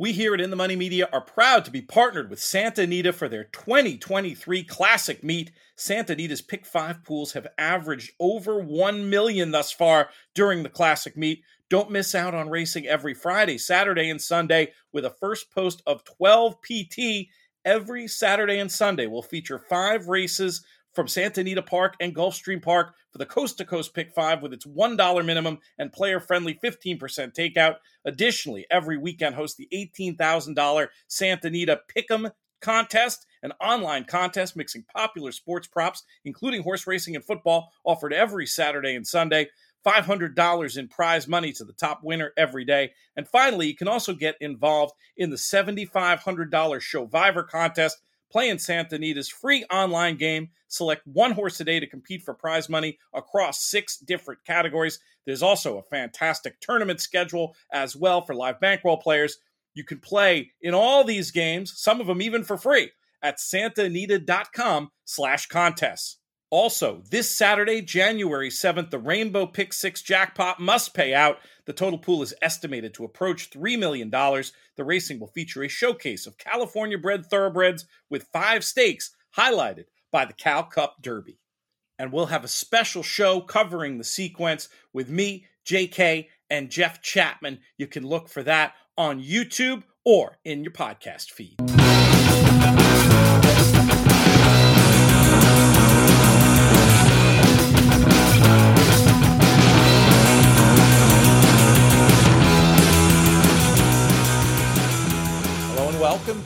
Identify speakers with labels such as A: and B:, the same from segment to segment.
A: We here at In the Money Media are proud to be partnered with Santa Anita for their 2023 Classic Meet. Santa Anita's Pick 5 pools have averaged over 1 million thus far during the Classic Meet. Don't miss out on racing every Friday, Saturday, and Sunday with a first post of 12 PT. Every Saturday and Sunday will feature five races from Santa Anita Park and Gulfstream Park for the Coast to Coast Pick 5 with its $1 minimum and player friendly 15% takeout. Additionally, every weekend hosts the $18,000 Santa Anita Pick'em contest, an online contest mixing popular sports props, including horse racing and football, offered every Saturday and Sunday. $500 in prize money to the top winner every day. And finally, you can also get involved in the $7,500 Survivor contest Play in Santa Anita's free online game. Select one horse a day to compete for prize money across six different categories. There's also a fantastic tournament schedule as well for live bankroll players. You can play in all these games, some of them even for free, at santaanita.com slash contests. Also, this Saturday, January 7th, the Rainbow Pick 6 jackpot must pay out. The total pool is estimated to approach $3 million. The racing will feature a showcase of California bred thoroughbreds with five stakes, highlighted by the Cal Cup Derby. And we'll have a special show covering the sequence with me, JK, and Jeff Chapman. You can look for that on YouTube or in your podcast feed.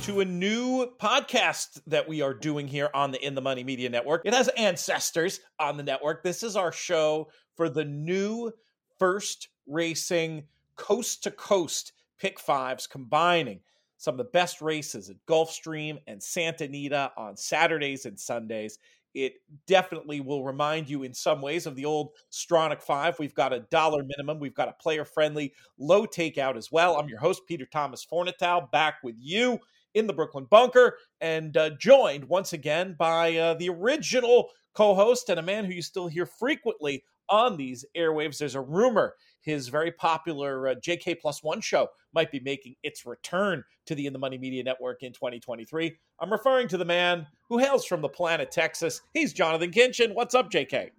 A: To a new podcast that we are doing here on the In the Money Media Network. It has ancestors on the network. This is our show for the new first racing coast to coast pick fives, combining some of the best races at Gulfstream and Santa Anita on Saturdays and Sundays it definitely will remind you in some ways of the old Stronach 5. We've got a dollar minimum. We've got a player friendly low takeout as well. I'm your host, Peter Thomas Fornatale, back with you in the Brooklyn Bunker and uh, joined once again by uh, the original co host and a man who you still hear frequently on these airwaves. There's a rumor his very popular uh, JK Plus One show might be making its return to the In the Money Media Network in 2023. I'm referring to the man who hails from the planet Texas. He's Jonathan Kinchen. What's up, JK?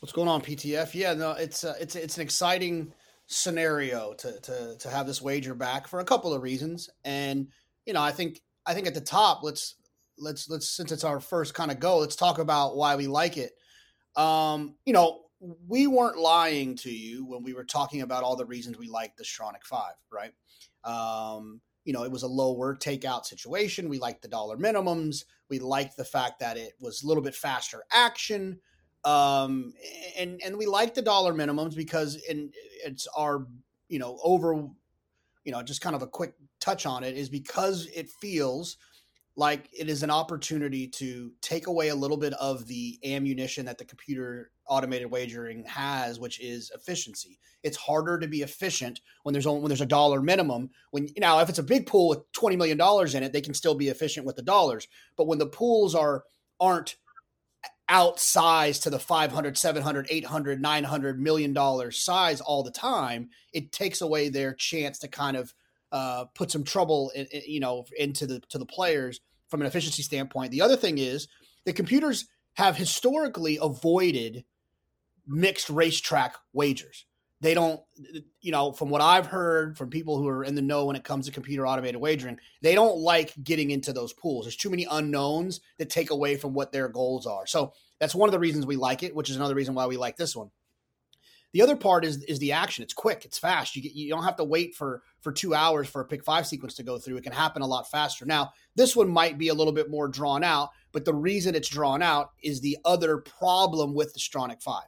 B: What's going on, PTF? Yeah, no, it's uh, it's it's an exciting scenario to to to have this wager back for a couple of reasons, and you know, I think I think at the top, let's let's let's since it's our first kind of go, let's talk about why we like it. Um, you know, we weren't lying to you when we were talking about all the reasons we liked the Stronach 5, right? Um, you know, it was a lower takeout situation. We liked the dollar minimums. We liked the fact that it was a little bit faster action. Um, and and we like the dollar minimums because in it's our, you know, over, you know, just kind of a quick touch on it is because it feels – like it is an opportunity to take away a little bit of the ammunition that the computer automated wagering has, which is efficiency. It's harder to be efficient when there's only when there's a dollar minimum. When you know if it's a big pool with twenty million dollars in it, they can still be efficient with the dollars. But when the pools are aren't outsized to the 500 700 800 900 million dollar size all the time it takes away their chance to kind of uh, put some trouble, in, in, you know, into the to the players from an efficiency standpoint. The other thing is the computers have historically avoided mixed racetrack wagers. They don't, you know, from what I've heard from people who are in the know when it comes to computer automated wagering, they don't like getting into those pools. There's too many unknowns that take away from what their goals are. So that's one of the reasons we like it, which is another reason why we like this one. The other part is is the action. It's quick. It's fast. You get, you don't have to wait for for two hours for a pick five sequence to go through. It can happen a lot faster. Now this one might be a little bit more drawn out, but the reason it's drawn out is the other problem with the Stronach five,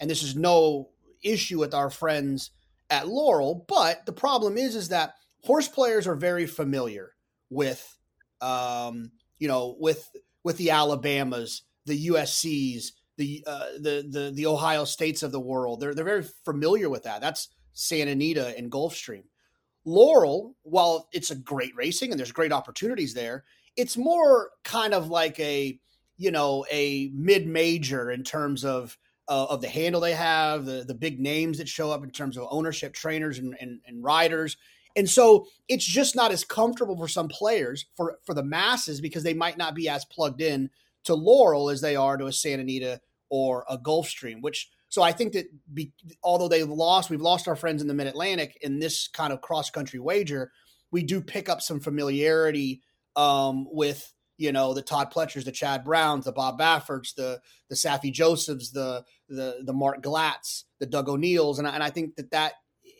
B: and this is no issue with our friends at Laurel. But the problem is is that horse players are very familiar with, um, you know, with with the Alabamas, the USC's, the uh, the the the Ohio states of the world. They're they're very familiar with that. That's Santa Anita and Gulfstream. Laurel, while it's a great racing and there's great opportunities there, it's more kind of like a you know a mid major in terms of uh, of the handle they have, the the big names that show up in terms of ownership, trainers, and, and, and riders. And so it's just not as comfortable for some players for for the masses because they might not be as plugged in to Laurel as they are to a Santa Anita or a Gulfstream, which so I think that be, although they've lost, we've lost our friends in the Mid Atlantic in this kind of cross country wager. We do pick up some familiarity um, with you know the Todd Pletchers, the Chad Browns, the Bob Bafferts, the the Saffie Josephs, the the the Mark Glatts, the Doug O'Neills, and I, and I think that that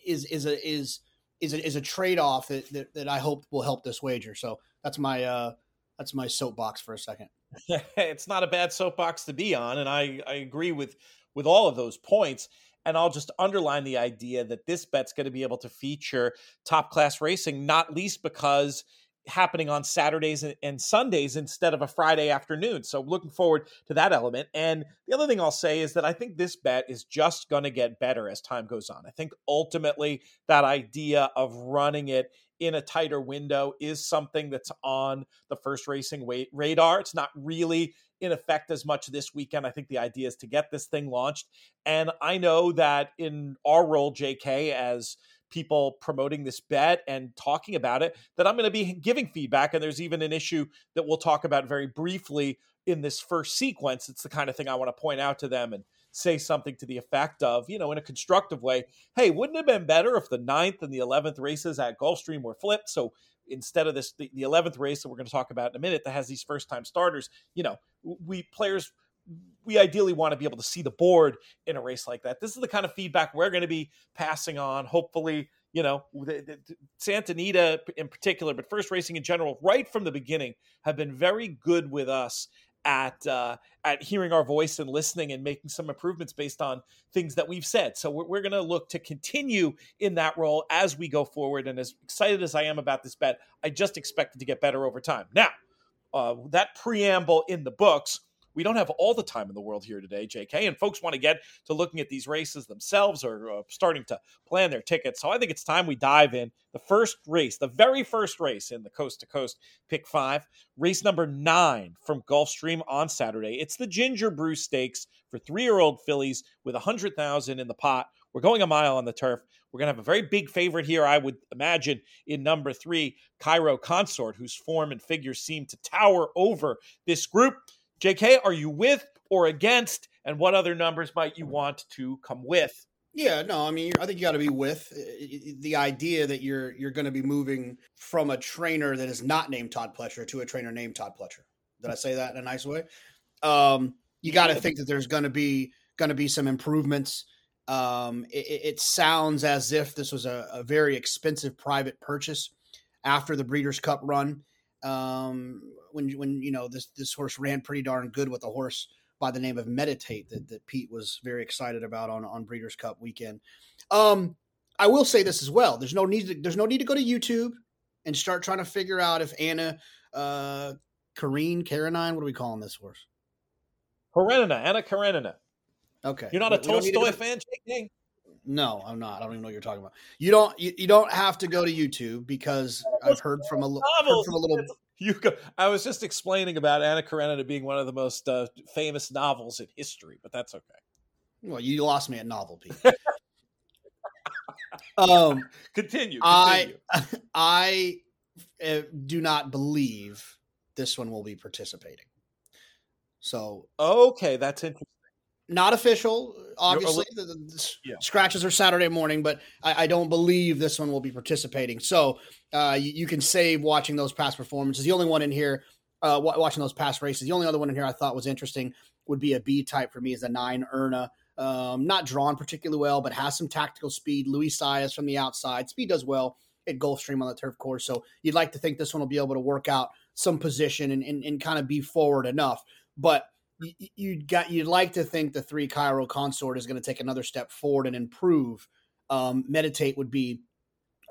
B: is is a is is a, is a trade off that, that, that I hope will help this wager. So that's my uh that's my soapbox for a second.
A: it's not a bad soapbox to be on, and I I agree with with all of those points. And I'll just underline the idea that this bet's going to be able to feature top class racing, not least because happening on Saturdays and Sundays instead of a Friday afternoon. So looking forward to that element. And the other thing I'll say is that I think this bet is just going to get better as time goes on. I think ultimately that idea of running it in a tighter window is something that's on the first racing radar. It's not really in effect as much this weekend. I think the idea is to get this thing launched. And I know that in our role, JK, as people promoting this bet and talking about it that I'm going to be giving feedback. And there's even an issue that we'll talk about very briefly in this first sequence. It's the kind of thing I want to point out to them and say something to the effect of, you know, in a constructive way, hey, wouldn't it have been better if the ninth and the 11th races at Gulfstream were flipped? So instead of this, the, the 11th race that we're going to talk about in a minute that has these first time starters, you know, we players we ideally want to be able to see the board in a race like that. This is the kind of feedback we're going to be passing on. Hopefully, you know, the, the, Santa Anita in particular, but first racing in general, right from the beginning, have been very good with us at uh, at hearing our voice and listening and making some improvements based on things that we've said. So we're, we're going to look to continue in that role as we go forward. And as excited as I am about this bet, I just expect it to get better over time. Now, uh, that preamble in the books we don't have all the time in the world here today, JK, and folks want to get to looking at these races themselves or uh, starting to plan their tickets. So I think it's time we dive in. The first race, the very first race in the coast to coast pick five, race number nine from Gulfstream on Saturday. It's the Ginger Brew Stakes for three year old fillies with a 100,000 in the pot. We're going a mile on the turf. We're going to have a very big favorite here, I would imagine, in number three, Cairo Consort, whose form and figure seem to tower over this group. JK, are you with or against? And what other numbers might you want to come with?
B: Yeah, no, I mean, I think you got to be with the idea that you're you're going to be moving from a trainer that is not named Todd Pletcher to a trainer named Todd Pletcher. Did I say that in a nice way? Um, you got to think that there's going to be going to be some improvements. Um, it, it, sounds as if this was a, a, very expensive private purchase after the Breeders' Cup run. Um, when when you know this this horse ran pretty darn good with a horse by the name of Meditate that, that Pete was very excited about on on Breeders' Cup weekend. Um, I will say this as well. There's no need to, there's no need to go to YouTube and start trying to figure out if Anna uh Karine Karenine, what are we calling this horse?
A: Karenina, Anna Karenina.
B: Okay.
A: You're not a Tolstoy fan, JK?
B: No, I'm not. I don't even know what you're talking about. You don't. You, you don't have to go to YouTube because I've heard from a, heard from a little.
A: You go, I was just explaining about Anna Karenina being one of the most uh, famous novels in history, but that's okay.
B: Well, you lost me at novel, Pete. um,
A: continue, continue.
B: I I uh, do not believe this one will be participating. So
A: okay, that's interesting
B: not official. Obviously, the, the yeah. scratches are Saturday morning, but I, I, don't believe this one will be participating. So uh, you, you, can save watching those past performances. The only one in here, uh, watching those past races, the only other one in here I thought was interesting would be a B type for me is a nine Erna. Um, not drawn particularly well, but has some tactical speed. Luis Saez from the outside. Speed does well at Gulfstream on the turf course. So you'd like to think this one will be able to work out some position and, and, and kind of be forward enough. But you got you'd like to think the three Cairo consort is going to take another step forward and improve. Um, Meditate would be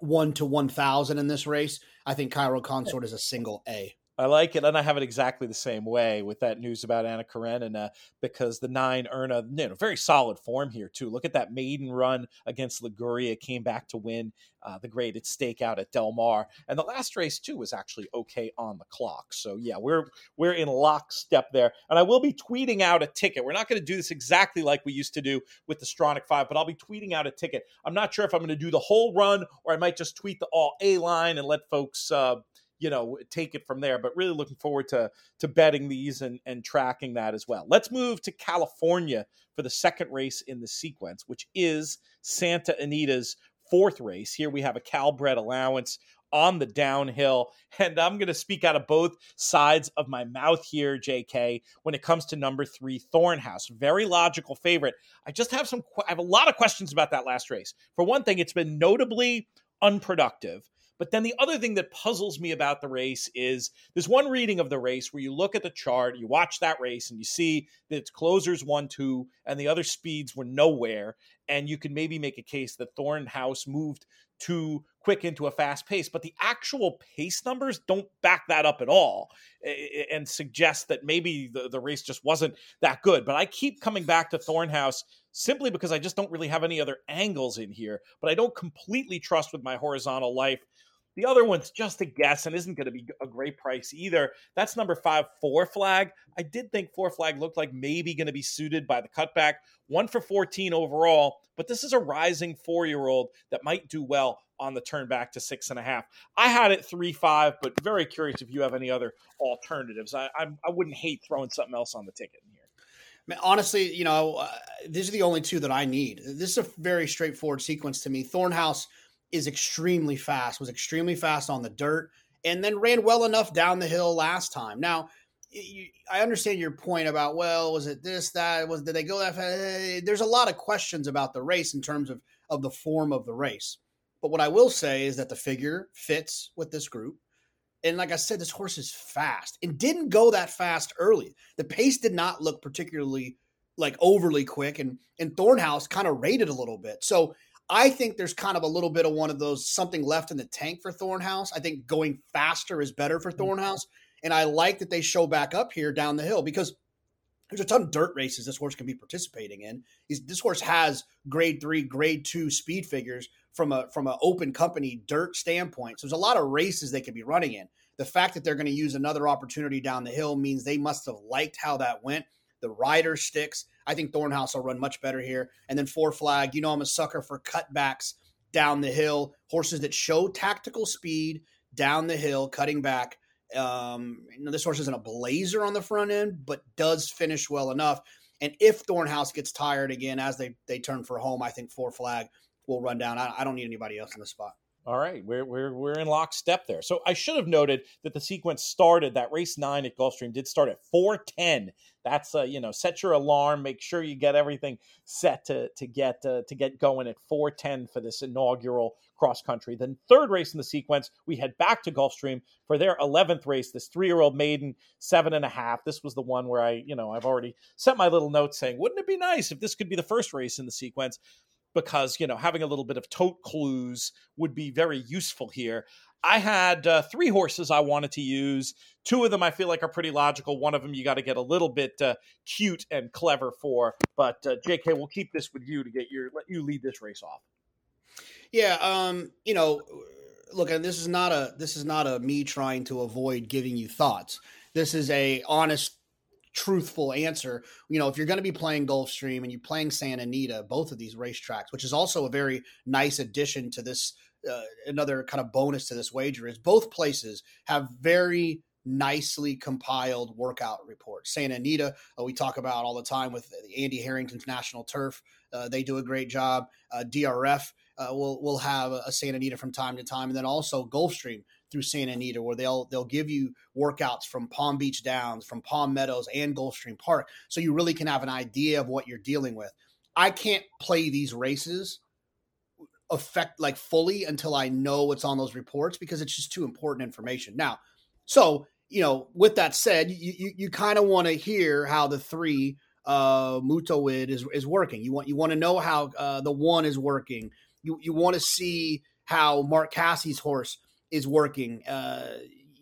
B: one to one thousand in this race. I think Cairo consort is a single A.
A: I like it, and I have it exactly the same way with that news about Anna Karenina because the nine Erna, you know, very solid form here too. Look at that maiden run against Liguria, came back to win uh, the graded stakeout at Del Mar, and the last race too was actually okay on the clock. So yeah, we're we're in lockstep there, and I will be tweeting out a ticket. We're not going to do this exactly like we used to do with the Stronach Five, but I'll be tweeting out a ticket. I'm not sure if I'm going to do the whole run or I might just tweet the all A line and let folks. Uh, you know take it from there but really looking forward to to betting these and and tracking that as well. Let's move to california for the second race in the sequence which is santa anita's fourth race. Here we have a calbred allowance on the downhill and i'm going to speak out of both sides of my mouth here jk when it comes to number three thornhouse. Very logical favorite. I just have some i have a lot of questions about that last race. For one thing it's been notably unproductive but then the other thing that puzzles me about the race is there's one reading of the race where you look at the chart, you watch that race, and you see that its closers one, two, and the other speeds were nowhere. And you can maybe make a case that Thornhouse moved too quick into a fast pace, but the actual pace numbers don't back that up at all and suggest that maybe the, the race just wasn't that good. But I keep coming back to Thornhouse simply because I just don't really have any other angles in here, but I don't completely trust with my horizontal life the other one's just a guess and isn't going to be a great price either. That's number five, Four Flag. I did think Four Flag looked like maybe going to be suited by the cutback. One for 14 overall, but this is a rising four year old that might do well on the turn back to six and a half. I had it three five, but very curious if you have any other alternatives. I I would not hate throwing something else on the ticket here.
B: honestly, you know, uh, these are the only two that I need. This is a very straightforward sequence to me. Thornhouse is extremely fast, was extremely fast on the dirt, and then ran well enough down the hill last time. Now, I understand your point about well, was it this that was did they go that fast? There's a lot of questions about the race in terms of of the form of the race. But what I will say is that the figure fits with this group. And like I said, this horse is fast and didn't go that fast early. The pace did not look particularly like overly quick, and and Thornhouse kind of rated a little bit. So I think there's kind of a little bit of one of those something left in the tank for Thornhouse. I think going faster is better for mm-hmm. Thornhouse. And I like that they show back up here down the hill because there's a ton of dirt races this horse can be participating in. He's, this horse has grade three, grade two speed figures from a from an open company dirt standpoint. So there's a lot of races they could be running in. The fact that they're going to use another opportunity down the hill means they must have liked how that went. The rider sticks. I think Thornhouse will run much better here. And then four flag, you know, I'm a sucker for cutbacks down the hill, horses that show tactical speed down the hill, cutting back. Um, you know, this horse isn't a blazer on the front end, but does finish well enough. And if Thornhouse gets tired again as they they turn for home, I think four flag will run down. I, I don't need anybody else in the spot.
A: All right, we're, we're, we're in lockstep there. So I should have noted that the sequence started, that race nine at Gulfstream did start at 410. That's, uh, you know, set your alarm, make sure you get everything set to, to, get, uh, to get going at 410 for this inaugural cross country. Then third race in the sequence, we head back to Gulfstream for their 11th race, this three-year-old maiden, seven and a half. This was the one where I, you know, I've already sent my little note saying, wouldn't it be nice if this could be the first race in the sequence? Because you know having a little bit of tote clues would be very useful here. I had uh, three horses I wanted to use. Two of them I feel like are pretty logical. One of them you got to get a little bit uh, cute and clever for. But uh, J.K., we'll keep this with you to get your let you lead this race off.
B: Yeah, um, you know, look, and this is not a this is not a me trying to avoid giving you thoughts. This is a honest truthful answer. You know, if you're going to be playing Gulfstream and you're playing Santa Anita, both of these racetracks, which is also a very nice addition to this, uh, another kind of bonus to this wager, is both places have very nicely compiled workout reports. Santa Anita, uh, we talk about all the time with Andy Harrington's National Turf. Uh, they do a great job. Uh, DRF uh, will will have a Santa Anita from time to time, and then also Gulfstream through Santa Anita, where they'll they'll give you workouts from Palm Beach Downs, from Palm Meadows, and Gulfstream Park, so you really can have an idea of what you're dealing with. I can't play these races affect like fully until I know what's on those reports because it's just too important information. Now, so you know, with that said, you you, you kind of want to hear how the three uh Mutoid is is working. You want you want to know how uh, the one is working. You you want to see how Mark Casse's horse is working. Uh,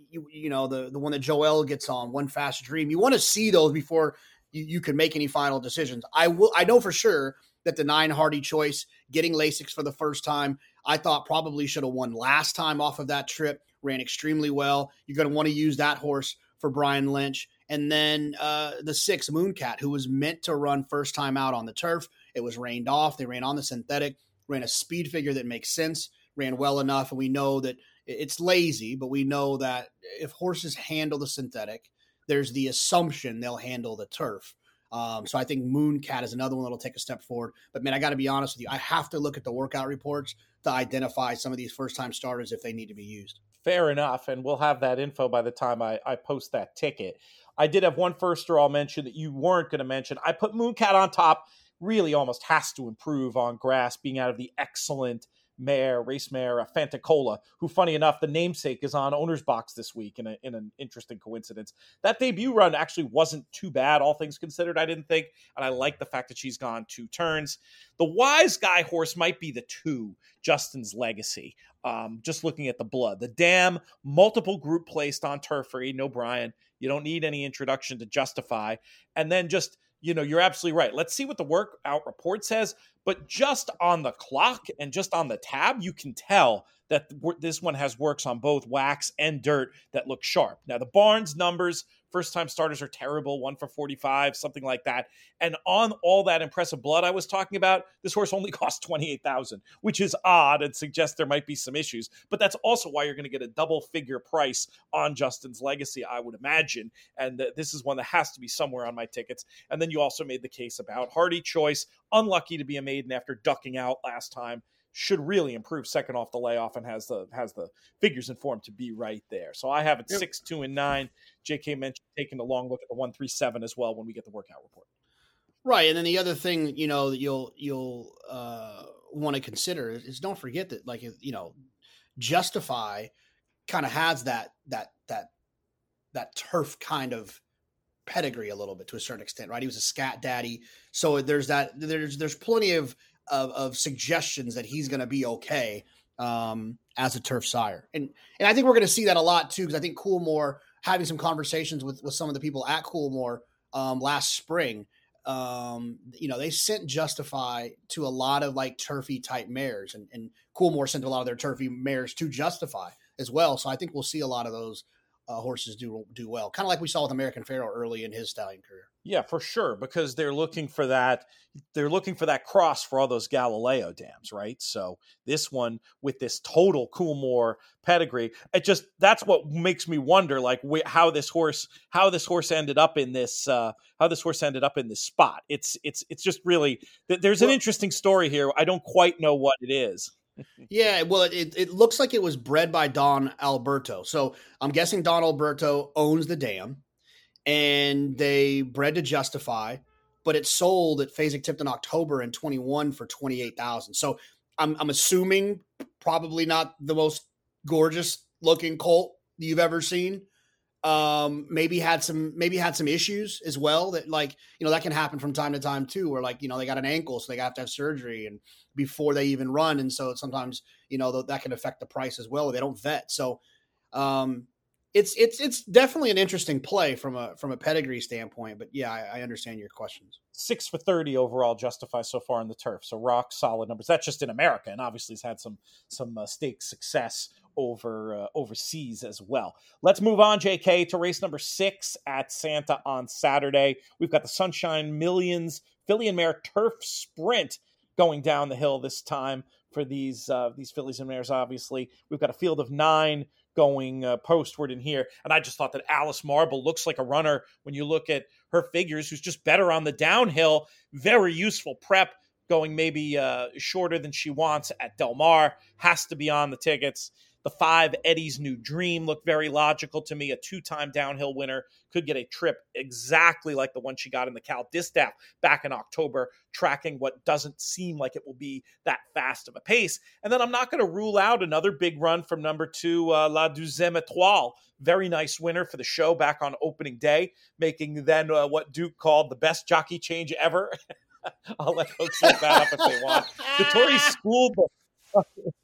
B: you, you know the the one that Joel gets on, One Fast Dream. You want to see those before you, you can make any final decisions. I will. I know for sure that the nine Hardy choice, getting Lasix for the first time, I thought probably should have won last time off of that trip. Ran extremely well. You're going to want to use that horse for Brian Lynch. And then uh, the six Mooncat, who was meant to run first time out on the turf. It was rained off. They ran on the synthetic, ran a speed figure that makes sense, ran well enough. And we know that it's lazy, but we know that if horses handle the synthetic, there's the assumption they'll handle the turf. Um, so I think Mooncat is another one that'll take a step forward. But man, I got to be honest with you, I have to look at the workout reports to identify some of these first time starters if they need to be used.
A: Fair enough, and we'll have that info by the time I, I post that ticket. I did have one firster I'll mention that you weren't going to mention. I put Mooncat on top. Really, almost has to improve on grass, being out of the excellent mare, race mare, uh, Fantacola, who, funny enough, the namesake is on owner's box this week in, a, in an interesting coincidence. That debut run actually wasn't too bad, all things considered, I didn't think. And I like the fact that she's gone two turns. The wise guy horse might be the two, Justin's legacy. Um, just looking at the blood, the dam, multiple group placed on turf for Aidan O'Brien. You don't need any introduction to justify. And then just you know, you're absolutely right. Let's see what the workout report says. But just on the clock and just on the tab, you can tell that this one has works on both wax and dirt that look sharp. Now, the Barnes numbers First time starters are terrible, one for 45, something like that. And on all that impressive blood I was talking about, this horse only cost 28,000, which is odd and suggests there might be some issues. But that's also why you're going to get a double figure price on Justin's legacy, I would imagine. And this is one that has to be somewhere on my tickets. And then you also made the case about Hardy Choice, unlucky to be a maiden after ducking out last time should really improve second off the layoff and has the has the figures in form to be right there. So I have it yep. six, two, and nine. JK mentioned taking a long look at the one three seven as well when we get the workout report.
B: Right, and then the other thing you know that you'll you'll uh, want to consider is don't forget that like you know, Justify kind of has that that that that turf kind of pedigree a little bit to a certain extent, right? He was a scat daddy, so there's that there's there's plenty of of, of suggestions that he's going to be okay um, as a turf sire. And and I think we're going to see that a lot too because I think Coolmore having some conversations with with some of the people at Coolmore um, last spring. Um, you know, they sent Justify to a lot of like turfy type mares, and, and Coolmore sent a lot of their turfy mares to Justify as well. So I think we'll see a lot of those uh, horses do do well, kind of like we saw with American Pharoah early in his stallion career.
A: Yeah, for sure, because they're looking for that. They're looking for that cross for all those Galileo dams, right? So this one with this total Coolmore pedigree, it just that's what makes me wonder, like wh- how this horse, how this horse ended up in this, uh, how this horse ended up in this spot. It's it's it's just really there's an interesting story here. I don't quite know what it is.
B: yeah, well, it, it looks like it was bred by Don Alberto. So I'm guessing Don Alberto owns the dam and they bred to Justify, but it sold at Fasig-Tipton in October in 21 for 28,000. So I'm, I'm assuming probably not the most gorgeous looking colt you've ever seen. Um, maybe had some maybe had some issues as well that like you know that can happen from time to time too, where like you know they got an ankle so they have to have surgery and before they even run, and so sometimes you know that can affect the price as well. They don't vet, so um, it's it's it's definitely an interesting play from a from a pedigree standpoint. But yeah, I, I understand your questions.
A: Six for thirty overall justify so far on the turf, so rock solid numbers. That's just in America, and obviously has had some some uh, stake success over uh, overseas as well. Let's move on, JK, to race number six at Santa on Saturday. We've got the Sunshine Millions Filly and Mare Turf Sprint going down the hill this time for these uh, these fillies and mares. Obviously, we've got a field of nine going uh, postward in here. And I just thought that Alice Marble looks like a runner when you look at her figures, who's just better on the downhill. Very useful prep, going maybe uh, shorter than she wants at Del Mar. Has to be on the tickets. The five Eddie's New Dream looked very logical to me. A two time downhill winner could get a trip exactly like the one she got in the Cal Distaff back in October, tracking what doesn't seem like it will be that fast of a pace. And then I'm not going to rule out another big run from number two, uh, La Deuxième Étoile. Very nice winner for the show back on opening day, making then uh, what Duke called the best jockey change ever. I'll let folks look that up if they want. Dettori school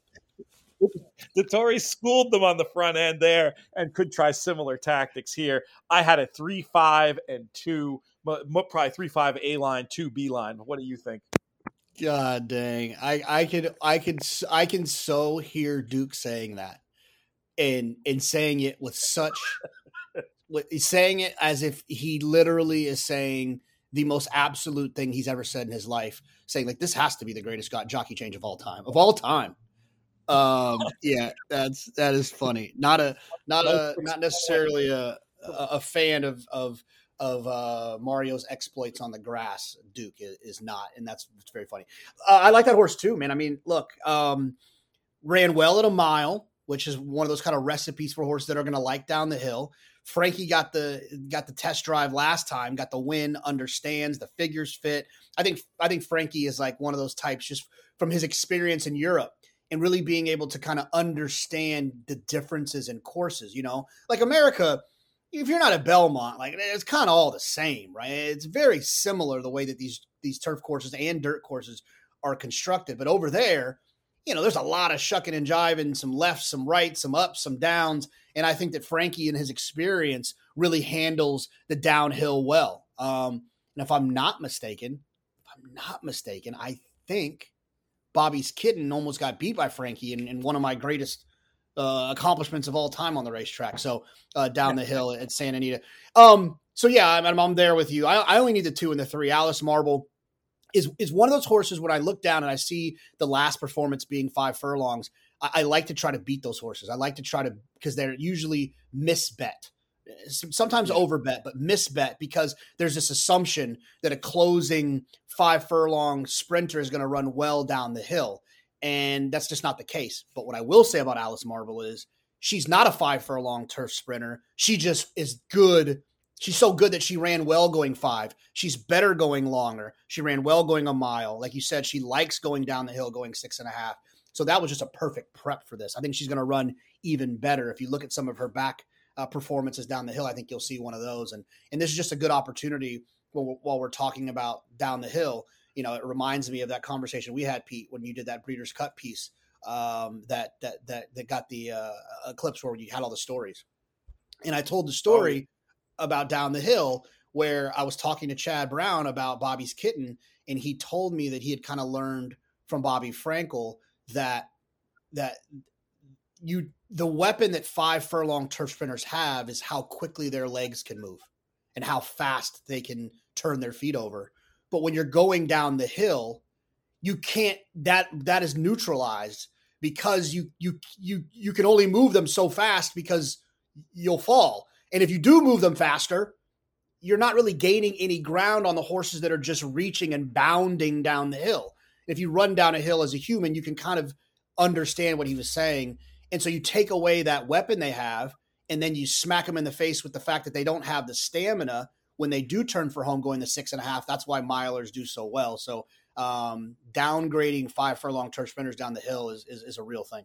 A: Dettori schooled them on the front end there and could try similar tactics here. I had a three five and two, probably three five A line, two B line. What do you think?
B: God dang, I I could I could I can so hear Duke saying that, and and saying it with such, saying it as if he literally is saying the most absolute thing he's ever said in his life, saying like this has to be the greatest got jockey change of all time, of all time. Um, yeah, that's that is funny. Not a not a not necessarily a a fan of of of uh, Mario's exploits on the grass. Duke is, is not, and that's it's very funny. Uh, I like that horse too, man. I mean, look, um, ran well at a mile, which is one of those kind of recipes for horses that are going to like down the hill. Frankie got the got the test drive last time, got the win, understands the figures fit. I think I think Frankie is like one of those types just from his experience in Europe and really being able to kind of understand the differences in courses, you know? Like America, if you're not at Belmont, like it's kind of all the same, right? It's very similar the way that these these turf courses and dirt courses are constructed. But over there, you know, there's a lot of shucking and jiving, some left, some right, some ups, some downs. And I think that Frankie and his experience really handles the downhill well. Um, and if I'm not mistaken, if I'm not mistaken, I think Bobby's kitten almost got beat by Frankie in, in one of my greatest uh, accomplishments of all time on the racetrack. So uh, down the hill at Santa Anita. Um, so yeah, I'm, I'm there with you. I, I only need the two and the three. Alice Marble is is one of those horses when I look down and I see the last performance being five furlongs. I, I like to try to beat those horses. I like to try to because they're usually misbet sometimes overbet, but misbet because there's this assumption that a closing five furlong sprinter is going to run well down the hill. And that's just not the case. But what I will say about Alice Marble is she's not a five furlong turf sprinter. She just is good. She's so good that she ran well going five. She's better going longer. She ran well going a mile. Like you said, she likes going down the hill going six and a half. So that was just a perfect prep for this. I think she's going to run even better. If you look at some of her back uh, performances down the hill, I think you'll see one of those. And and this is just a good opportunity while, while we're talking about down the hill. You know, it reminds me of that conversation we had, Pete, when you did that Breeders' Cup piece um, that that that that got the uh, eclipse where you had all the stories. And I told the story oh. about down the hill where I was talking to Chad Brown about Bobby's kitten, and he told me that he had kind of learned from Bobby Frankel that that you the weapon that five furlong turf sprinters have is how quickly their legs can move and how fast they can turn their feet over. But when you're going down the hill, you can't that that is neutralized because you you you you can only move them so fast because you'll fall. And if you do move them faster, you're not really gaining any ground on the horses that are just reaching and bounding down the hill. If you run down a hill as a human, you can kind of understand what he was saying and so you take away that weapon they have, and then you smack them in the face with the fact that they don't have the stamina when they do turn for home going to six and a half. That's why milers do so well. So um, downgrading five furlong turf sprinters down the hill is, is, is a real thing.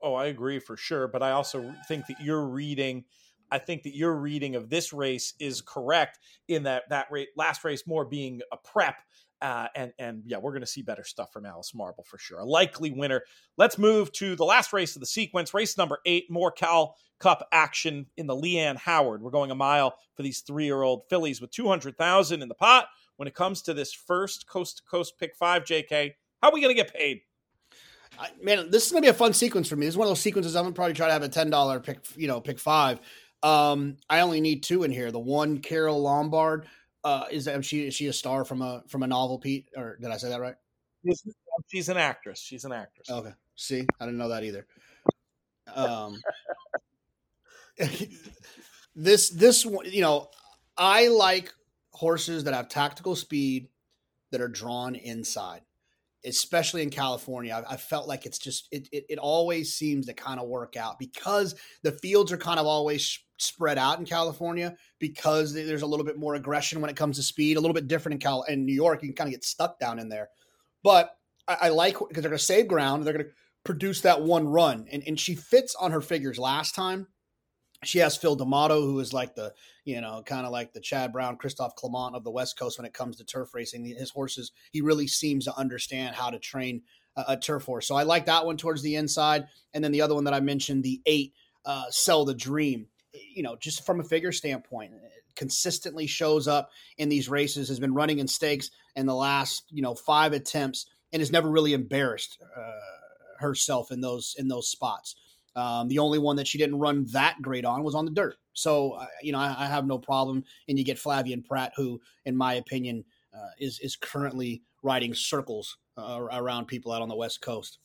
A: Oh, I agree for sure. But I also think that you're reading. I think that your reading of this race is correct in that that rate, last race more being a prep uh, and and yeah, we're going to see better stuff from Alice Marble for sure. A likely winner. Let's move to the last race of the sequence, race number eight, more Cal Cup action in the Leanne Howard. We're going a mile for these three-year-old fillies with two hundred thousand in the pot. When it comes to this first coast to coast pick five, J.K., how are we going to get paid?
B: I, man, this is going to be a fun sequence for me. This is one of those sequences I'm going to probably try to have a ten dollar pick, you know, pick five. Um, I only need two in here. The one Carol Lombard uh, is that she is she a star from a from a novel, Pete? Or did I say that right?
A: She's an actress. She's an actress.
B: Okay. See, I didn't know that either. Um, this this you know, I like horses that have tactical speed that are drawn inside especially in California. I, I felt like it's just it, it, it always seems to kind of work out because the fields are kind of always spread out in California because there's a little bit more aggression when it comes to speed, a little bit different in Cal in New York. You can kind of get stuck down in there, but I, I like because they're going to save ground. They're going to produce that one run, and and she fits on her figures last time she has Phil D'Amato, who is like the, you know, kind of like the Chad Brown, Christophe Clement of the West Coast when it comes to turf racing. His horses, he really seems to understand how to train uh, a turf horse. So I like that one towards the inside. And then the other one that I mentioned, the eight, uh, Sell the Dream. You know, just from a figure standpoint, consistently shows up in these races, has been running in stakes in the last, you know, five attempts and has never really embarrassed uh, herself in those in those spots. Um, the only one that she didn't run that great on was on the dirt. So, uh, you know, I, I, have no problem. And you get Flavien Pratt, who, in my opinion, uh, is is currently riding circles uh, around people out on the West Coast.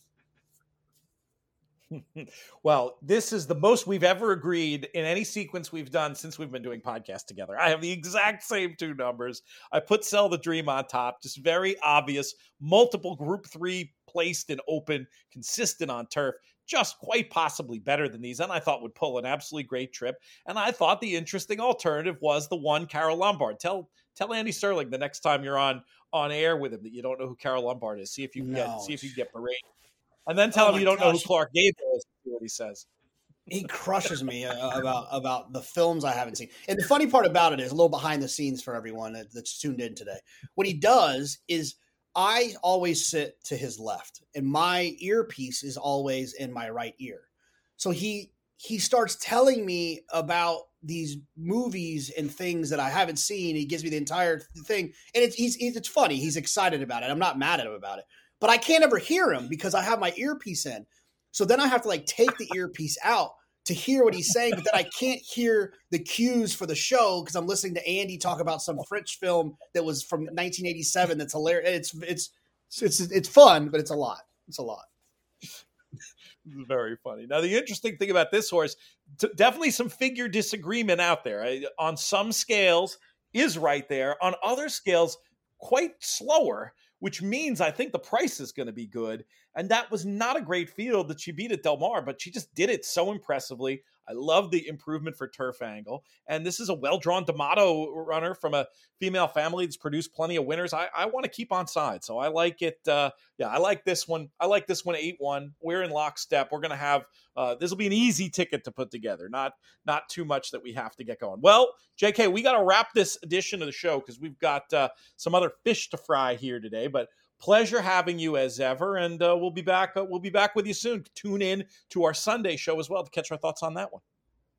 A: well, this is the most we've ever agreed in any sequence we've done since we've been doing podcasts together. I have the exact same two numbers. I put Sell the Dream on top, just very obvious. Multiple group three placed and open, consistent on turf, just quite possibly better than these. And I thought would pull an absolutely great trip. And I thought the interesting alternative was the one Carol Lombard. Tell tell Andy Serling the next time you're on on air with him that you don't know who Carol Lombard is. See if you can no. get see if you can get berated and then tell oh him you don't gosh. know who Clark Gable is. What he says.
B: He crushes me uh, about about the films I haven't seen. And the funny part about it is a little behind the scenes for everyone that's tuned in today. What he does is I always sit to his left, and my earpiece is always in my right ear. So he he starts telling me about these movies and things that I haven't seen. He gives me the entire thing, and it's he's, it's funny. He's excited about it. I'm not mad at him about it but I can't ever hear him because I have my earpiece in. So then I have to like take the earpiece out to hear what he's saying, but then I can't hear the cues for the show because I'm listening to Andy talk about some French film that was from 1987 that's hilarious. It's it's it's it's fun, but it's a lot. It's a lot.
A: very funny. Now, the interesting thing about this horse, t- definitely some figure disagreement out there. I, on some scales, is right there. On other scales, quite slower which means I think the price is going to be good. And that was not a great field that she beat at Del Mar, but she just did it so impressively. I love the improvement for turf angle. And this is a well drawn D'Amato runner from a female family that's produced plenty of winners. I, I want to keep on side. So I like it. Uh, yeah, I like this one. I like this one 8 1. We're in lockstep. We're going to have uh, this will be an easy ticket to put together, not not too much that we have to get going. Well, JK, we got to wrap this edition of the show because we've got uh, some other fish to fry here today. But pleasure having you as ever and uh, we'll be back uh, we'll be back with you soon. Tune in to our sunday show as well to catch our thoughts on that one.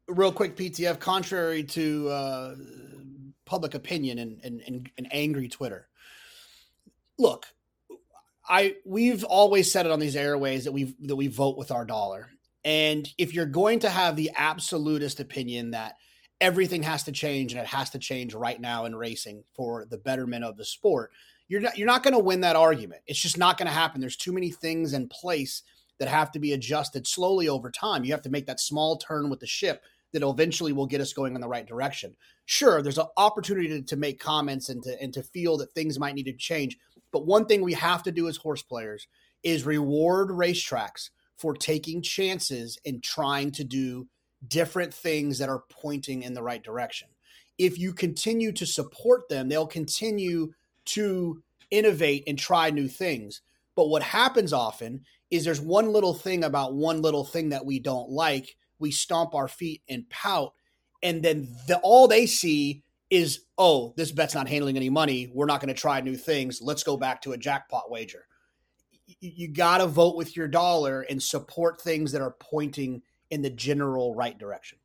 B: Real quick ptf contrary to uh, public opinion and, and, and, and angry twitter look i we've always said it on these airways that we that we vote with our dollar. And if you're going to have the absolutist opinion that everything has to change and it has to change right now in racing for the betterment of the sport you're not you're not going to win that argument. It's just not going to happen. There's too many things in place that have to be adjusted slowly over time. You have to make that small turn with the ship that eventually will get us going in the right direction. Sure, there's an opportunity to, to make comments and to and to feel that things might need to change. But one thing we have to do as horse players is reward racetracks for taking chances and trying to do different things that are pointing in the right direction. If you continue to support them, they'll continue to innovate and try new things. But what happens often is there's one little thing about one little thing that we don't like. We stomp our feet and pout. And then the, all they see is, oh, this bet's not handling any money. We're not going to try new things. Let's go back to a jackpot wager. You, you got to vote with your dollar and support things that are pointing in the general right direction.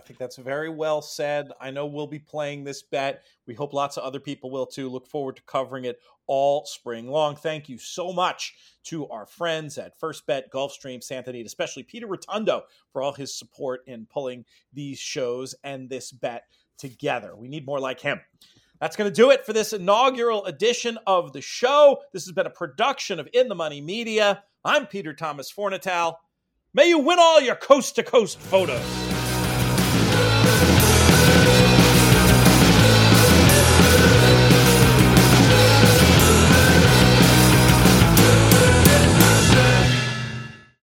A: I think that's very well said. I know we'll be playing this bet. We hope lots of other people will too. Look forward to covering it all spring long. Thank you so much to our friends at First Bet, Gulfstream, Santa Anita, especially Peter Rotondo for all his support in pulling these shows and this bet together. We need more like him. That's going to do it for this inaugural edition of the show. This has been a production of In the Money Media. I'm Peter Thomas Fornatale. May you win all your coast to coast photos.